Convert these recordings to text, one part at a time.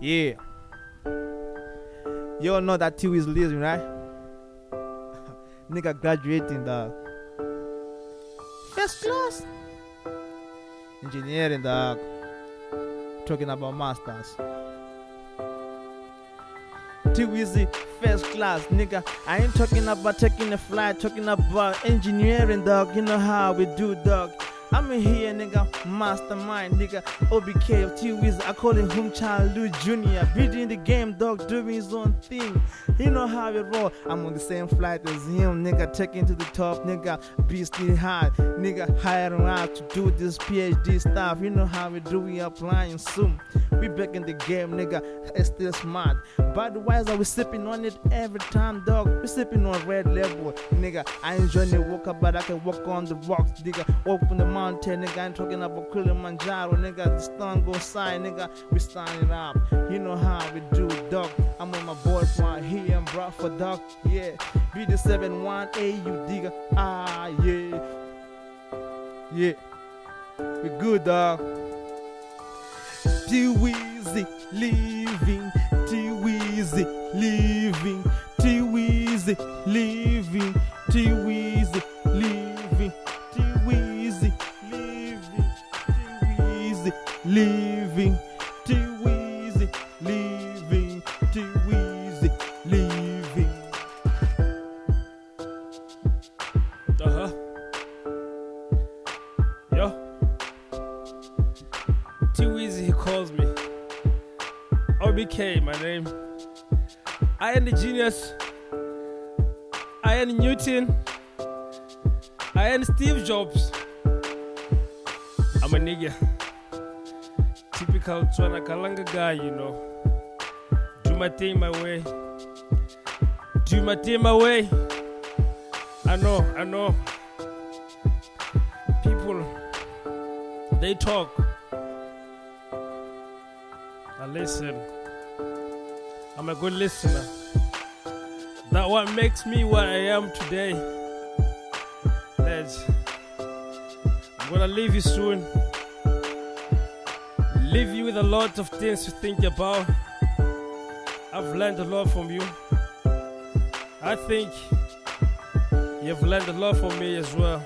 Yeah. You all know that T is leaving, right? Nigga graduating, dog. First class. Engineering, dog. Talking about masters. Too easy, first class, nigga. I ain't talking about taking a flight, talking about engineering, dog. You know how we do, dog. I'm in here, nigga, mastermind, nigga. OBK of T I call him Hum Chalu Jr. Beating the game, dog, doing his own thing. You know how it roll. I'm on the same flight as him, nigga, taking to the top, nigga. Beastie high, nigga, hiring out to do this PhD stuff. You know how we do, we applying soon. We back in the game, nigga. It's still smart. Budweiser, we sipping on it every time, dog. We sipping on red label, nigga. I enjoy the walk up, but I can walk on the rocks, nigga. Open the mountain, nigga. I'm talking about Kilimanjaro, nigga. The sun go side, nigga. We standing up. You know how we do, dog. I'm with my boy right here and brought for dog. Yeah. Be the 7 1 A you digger. Ah, yeah. Yeah. We good, dog. Too easy living, too easy living, too easy living, too easy easy living, too easy living, too easy living. Uh huh. Yo. Too easy, he calls me. OBK, my name. I am the genius. I am Newton. I am Steve Jobs. I'm a nigga. Typical Tswana Kalanga guy, you know. Do my thing my way. Do my thing my way. I know, I know. People, they talk. I listen. I'm a good listener. That what makes me what I am today. Let's. I'm gonna leave you soon. Leave you with a lot of things to think about. I've learned a lot from you. I think you've learned a lot from me as well.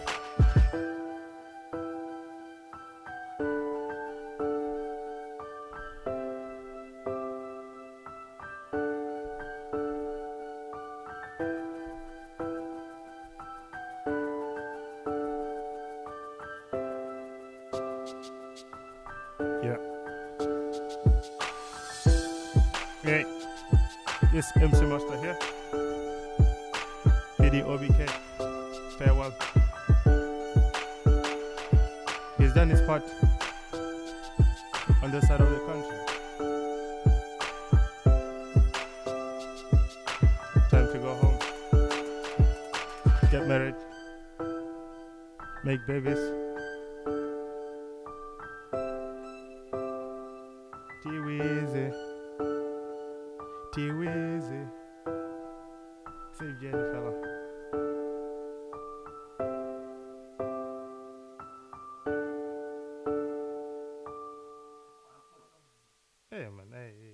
Okay, This MC Master here. Diddy Farewell. He's done his part on this side of the country. Time to go home. Get married. Make babies. Too easy. T-Weezy. C'est bien fella. Hey man, hey, hey.